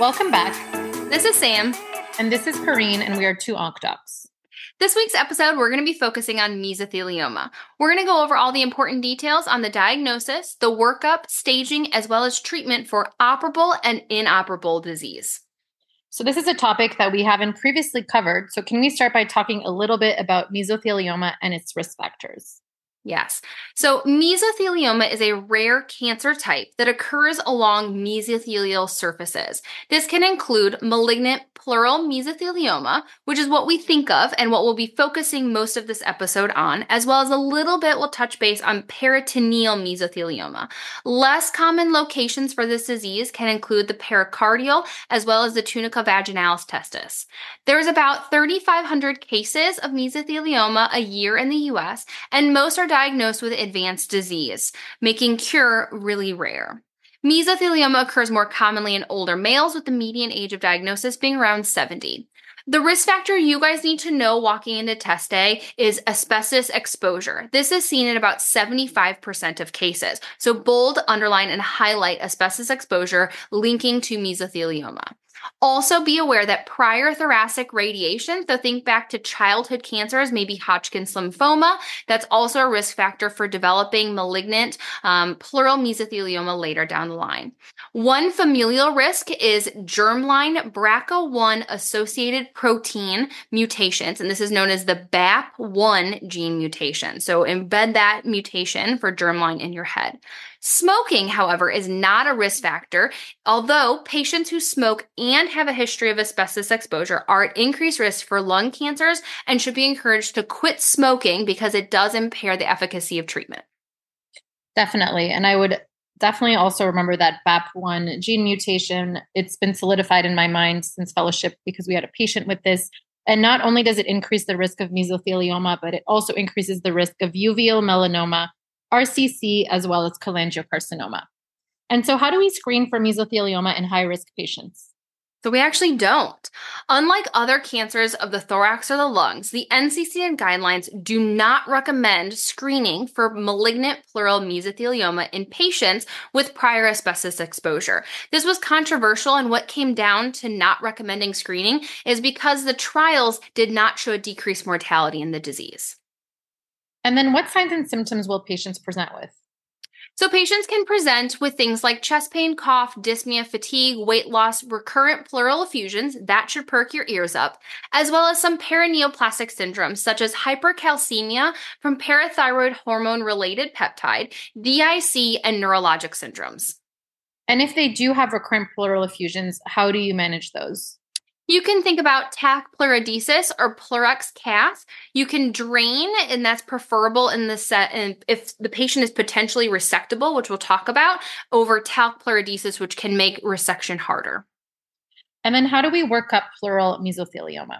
Welcome back. This is Sam. And this is Kareen, and we are two Onc Docs. This week's episode, we're going to be focusing on mesothelioma. We're going to go over all the important details on the diagnosis, the workup, staging, as well as treatment for operable and inoperable disease. So, this is a topic that we haven't previously covered. So, can we start by talking a little bit about mesothelioma and its risk factors? Yes. So mesothelioma is a rare cancer type that occurs along mesothelial surfaces. This can include malignant pleural mesothelioma, which is what we think of and what we'll be focusing most of this episode on, as well as a little bit we'll touch base on peritoneal mesothelioma. Less common locations for this disease can include the pericardial as well as the tunica vaginalis testis. There's about 3,500 cases of mesothelioma a year in the US, and most are diagnosed with advanced disease, making cure really rare. Mesothelioma occurs more commonly in older males, with the median age of diagnosis being around 70. The risk factor you guys need to know walking into test day is asbestos exposure. This is seen in about 75% of cases. So bold, underline, and highlight asbestos exposure linking to mesothelioma. Also, be aware that prior thoracic radiation, so think back to childhood cancers, maybe Hodgkin's lymphoma, that's also a risk factor for developing malignant um, pleural mesothelioma later down the line. One familial risk is germline BRCA1 associated protein mutations, and this is known as the BAP1 gene mutation. So embed that mutation for germline in your head. Smoking, however, is not a risk factor, although patients who smoke and have a history of asbestos exposure are at increased risk for lung cancers and should be encouraged to quit smoking because it does impair the efficacy of treatment. Definitely. And I would definitely also remember that BAP1 gene mutation. It's been solidified in my mind since fellowship because we had a patient with this. And not only does it increase the risk of mesothelioma, but it also increases the risk of uveal melanoma RCC, as well as cholangiocarcinoma. And so, how do we screen for mesothelioma in high risk patients? So, we actually don't. Unlike other cancers of the thorax or the lungs, the NCCN guidelines do not recommend screening for malignant pleural mesothelioma in patients with prior asbestos exposure. This was controversial, and what came down to not recommending screening is because the trials did not show a decreased mortality in the disease. And then what signs and symptoms will patients present with? So, patients can present with things like chest pain, cough, dyspnea, fatigue, weight loss, recurrent pleural effusions that should perk your ears up, as well as some paraneoplastic syndromes such as hypercalcemia from parathyroid hormone related peptide, DIC, and neurologic syndromes. And if they do have recurrent pleural effusions, how do you manage those? You can think about talc pleurodesis or PleurX cath. You can drain, and that's preferable in the set. And if the patient is potentially resectable, which we'll talk about, over talc pleurodesis, which can make resection harder. And then, how do we work up pleural mesothelioma?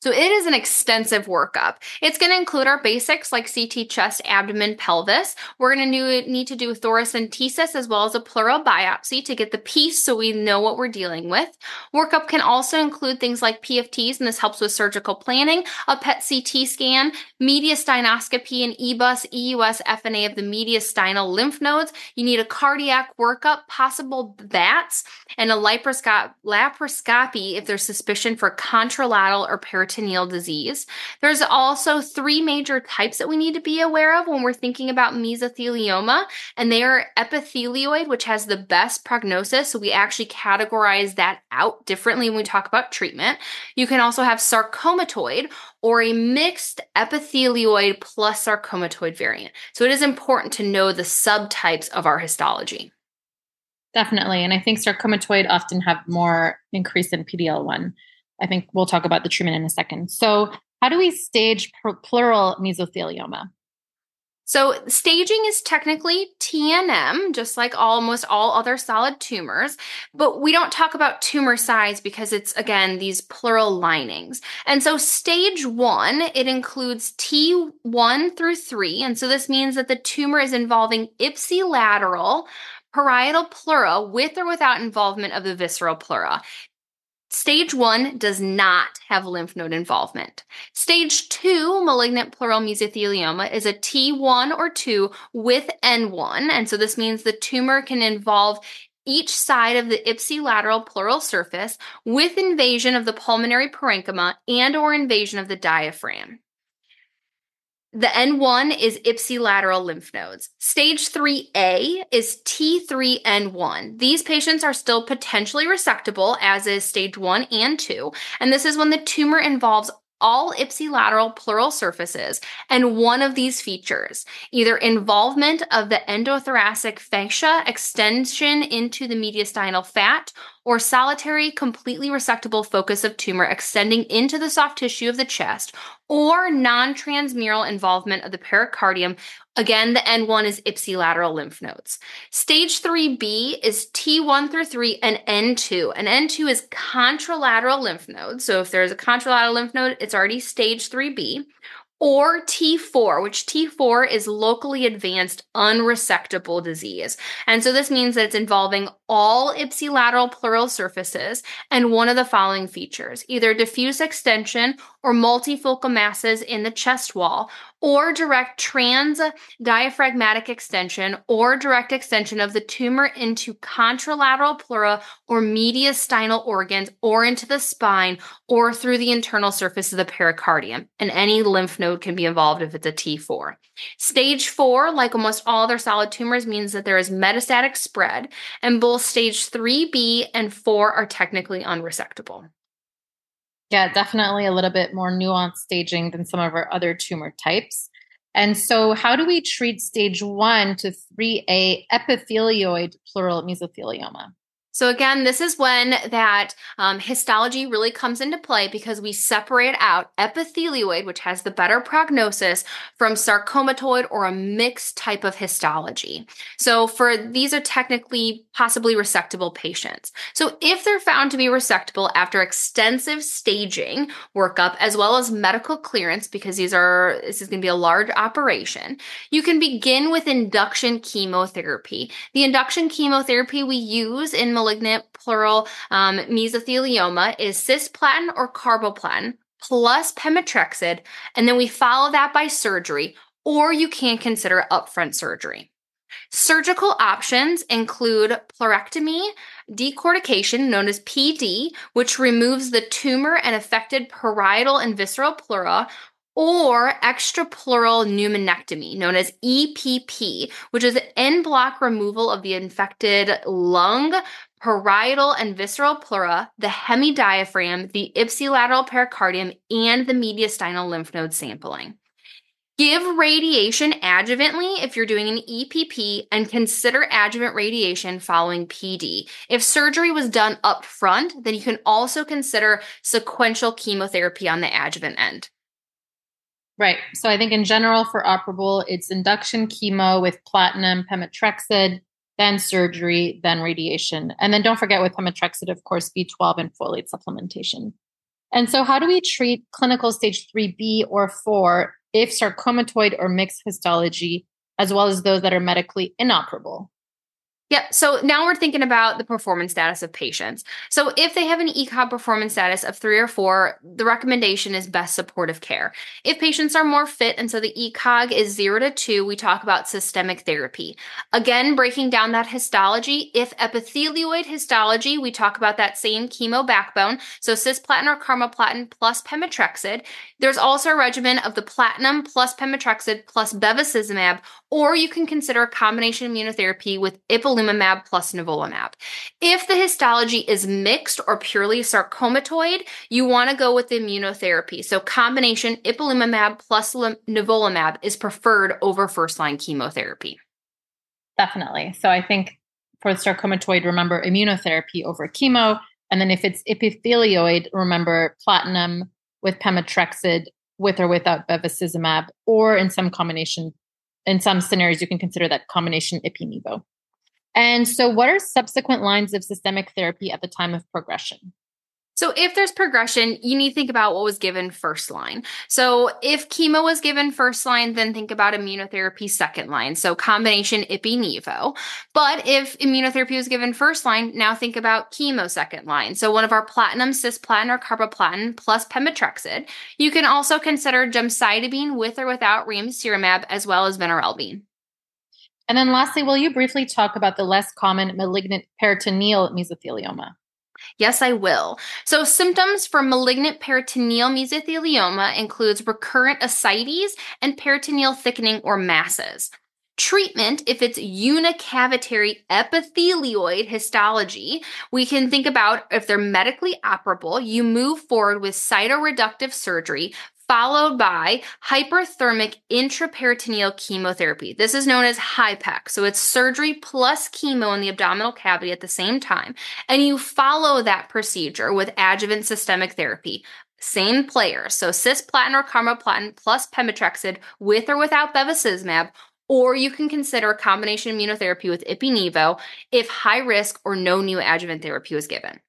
So it is an extensive workup. It's going to include our basics like CT chest, abdomen, pelvis. We're going to need to do thoracentesis as well as a pleural biopsy to get the piece so we know what we're dealing with. Workup can also include things like PFTs, and this helps with surgical planning, a PET CT scan, mediastinoscopy, and EBUS, EUS, FNA of the mediastinal lymph nodes. You need a cardiac workup, possible VATS, and a laparoscopy if there's suspicion for contralateral or peritoneal disease. There's also three major types that we need to be aware of when we're thinking about mesothelioma, and they are epithelioid, which has the best prognosis. So we actually categorize that out differently when we talk about treatment. You can also have sarcomatoid or a mixed epithelioid plus sarcomatoid variant. So it is important to know the subtypes of our histology. Definitely. And I think sarcomatoid often have more increase in PDL1. I think we'll talk about the treatment in a second. So, how do we stage pleural mesothelioma? So, staging is technically TNM, just like almost all other solid tumors, but we don't talk about tumor size because it's again these pleural linings. And so, stage one, it includes T1 through 3. And so, this means that the tumor is involving ipsilateral parietal pleura with or without involvement of the visceral pleura. Stage one does not have lymph node involvement. Stage two malignant pleural mesothelioma is a T1 or 2 with N1. And so this means the tumor can involve each side of the ipsilateral pleural surface with invasion of the pulmonary parenchyma and or invasion of the diaphragm. The N1 is ipsilateral lymph nodes. Stage 3A is T3N1. These patients are still potentially resectable, as is stage 1 and 2, and this is when the tumor involves all ipsilateral pleural surfaces and one of these features, either involvement of the endothoracic fascia extension into the mediastinal fat or solitary completely resectable focus of tumor extending into the soft tissue of the chest or non-transmural involvement of the pericardium Again, the N1 is ipsilateral lymph nodes. Stage 3B is T1 through 3 and N2. And N2 is contralateral lymph nodes. So if there's a contralateral lymph node, it's already stage 3B or T4, which T4 is locally advanced unresectable disease. And so this means that it's involving all ipsilateral pleural surfaces and one of the following features, either diffuse extension or multifocal masses in the chest wall, or direct trans diaphragmatic extension or direct extension of the tumor into contralateral pleura or mediastinal organs or into the spine or through the internal surface of the pericardium. And any lymph node can be involved if it's a T4. Stage four, like almost all other solid tumors, means that there is metastatic spread, and both stage 3B and 4 are technically unresectable. Yeah, definitely a little bit more nuanced staging than some of our other tumor types. And so, how do we treat stage one to 3A epithelioid pleural mesothelioma? So again, this is when that um, histology really comes into play because we separate out epithelioid, which has the better prognosis, from sarcomatoid or a mixed type of histology. So for these are technically possibly resectable patients. So if they're found to be resectable after extensive staging workup as well as medical clearance, because these are this is going to be a large operation, you can begin with induction chemotherapy. The induction chemotherapy we use in malignant pleural um, mesothelioma is cisplatin or carboplatin plus pemetrexed, and then we follow that by surgery, or you can consider upfront surgery. Surgical options include pleurectomy, decortication, known as PD, which removes the tumor and affected parietal and visceral pleura, or extrapleural pneumonectomy, known as EPP, which is an en bloc removal of the infected lung, parietal and visceral pleura, the hemidiaphragm, the ipsilateral pericardium, and the mediastinal lymph node sampling. Give radiation adjuvantly if you're doing an EPP and consider adjuvant radiation following PD. If surgery was done up front, then you can also consider sequential chemotherapy on the adjuvant end. Right. So I think in general for operable, it's induction chemo with platinum, pemetrexed, then surgery, then radiation. And then don't forget with pemetrexed, of course, B12 and folate supplementation. And so how do we treat clinical stage 3B or 4 if sarcomatoid or mixed histology, as well as those that are medically inoperable? Yeah. So now we're thinking about the performance status of patients. So if they have an ECOG performance status of three or four, the recommendation is best supportive care. If patients are more fit, and so the ECOG is zero to two, we talk about systemic therapy. Again, breaking down that histology. If epithelioid histology, we talk about that same chemo backbone. So cisplatin or carboplatin plus pemetrexed. There's also a regimen of the platinum plus pemetrexed plus bevacizumab, or you can consider a combination immunotherapy with ipilimumab plus nivolumab. If the histology is mixed or purely sarcomatoid, you want to go with the immunotherapy. So combination ipilimumab plus nivolumab is preferred over first line chemotherapy. Definitely. So I think for sarcomatoid, remember immunotherapy over chemo. And then if it's epithelioid, remember platinum with pemetrexed with or without bevacizumab, or in some combination, in some scenarios, you can consider that combination ipi-nivo. And so, what are subsequent lines of systemic therapy at the time of progression? So, if there's progression, you need to think about what was given first line. So, if chemo was given first line, then think about immunotherapy second line. So, combination ipi nivo. But if immunotherapy was given first line, now think about chemo second line. So, one of our platinum, cisplatin, or carboplatin plus pemetrexed. You can also consider gemcitabine with or without ramucirumab, as well as vinorelbine. And then, lastly, will you briefly talk about the less common malignant peritoneal mesothelioma? Yes, I will. So, symptoms for malignant peritoneal mesothelioma includes recurrent ascites and peritoneal thickening or masses. Treatment, if it's unicavitary epithelioid histology, we can think about if they're medically operable, you move forward with cytoreductive surgery followed by hyperthermic intraperitoneal chemotherapy. This is known as HIPEC. So it's surgery plus chemo in the abdominal cavity at the same time. And you follow that procedure with adjuvant systemic therapy. Same player. So cisplatin or carboplatin plus pemetrexed with or without bevacizumab or you can consider a combination immunotherapy with ipi-nivo if high risk or neoadjuvant therapy was given.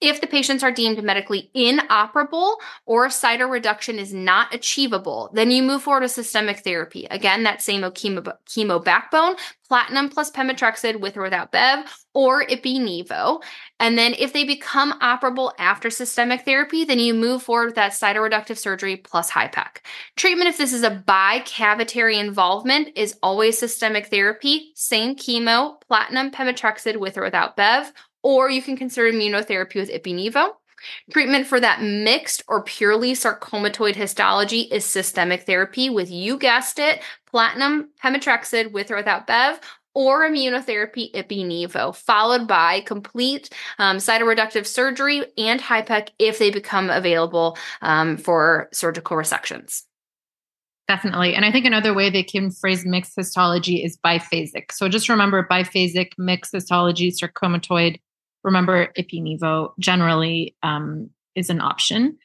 If the patients are deemed medically inoperable or cytoreduction is not achievable, then you move forward with systemic therapy. Again, that same chemo, chemo backbone, platinum plus pemetrexed with or without Bev, or ipi-nivo. And then if they become operable after systemic therapy, then you move forward with that cytoreductive surgery plus HIPEC. Treatment, if this is a bicavitary involvement, is always systemic therapy, same chemo, platinum, pemetrexed with or without Bev, or you can consider immunotherapy with ipi-nivo. Treatment for that mixed or purely sarcomatoid histology is systemic therapy with, you guessed it, platinum, pemetrexed with or without BEV, or immunotherapy ipi-nivo, followed by complete um, cytoreductive surgery and HIPEC if they become available um, for surgical resections. Definitely. And I think another way they can phrase mixed histology is biphasic. So just remember biphasic, mixed histology, sarcomatoid, remember ipi-nivo generally um, is an option.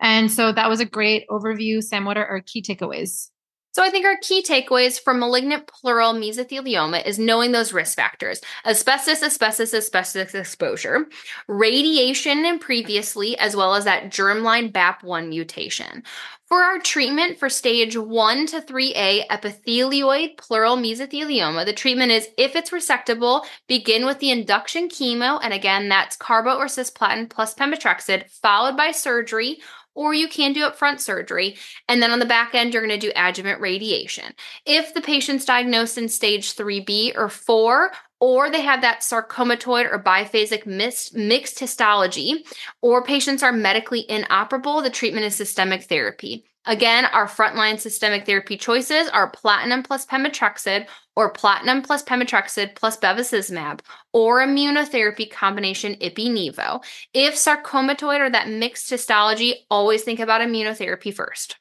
And so that was a great overview. Sam, what are our key takeaways? So I think our key takeaways for malignant pleural mesothelioma is knowing those risk factors. Asbestos, asbestos, asbestos exposure, radiation and previously, as well as that germline BAP1 mutation. For our treatment for stage 1 to 3A epithelioid pleural mesothelioma, the treatment is if it's resectable, begin with the induction chemo, and again, that's carbo or cisplatin plus pemetrexed, followed by surgery or you can do upfront surgery. And then on the back end, you're going to do adjuvant radiation. If the patient's diagnosed in stage 3B or 4, or they have that sarcomatoid or biphasic mixed histology, or patients are medically inoperable, the treatment is systemic therapy. Again, our frontline systemic therapy choices are platinum plus pemetrexed or platinum plus pemetrexed plus bevacizumab or immunotherapy combination ipi-nivo. If sarcomatoid or that mixed histology, always think about immunotherapy first.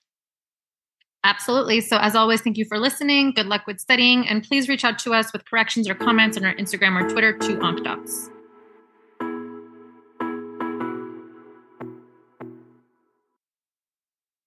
Absolutely. So, as always, thank you for listening. Good luck with studying. And please reach out to us with corrections or comments on our Instagram or Twitter to OncDocs.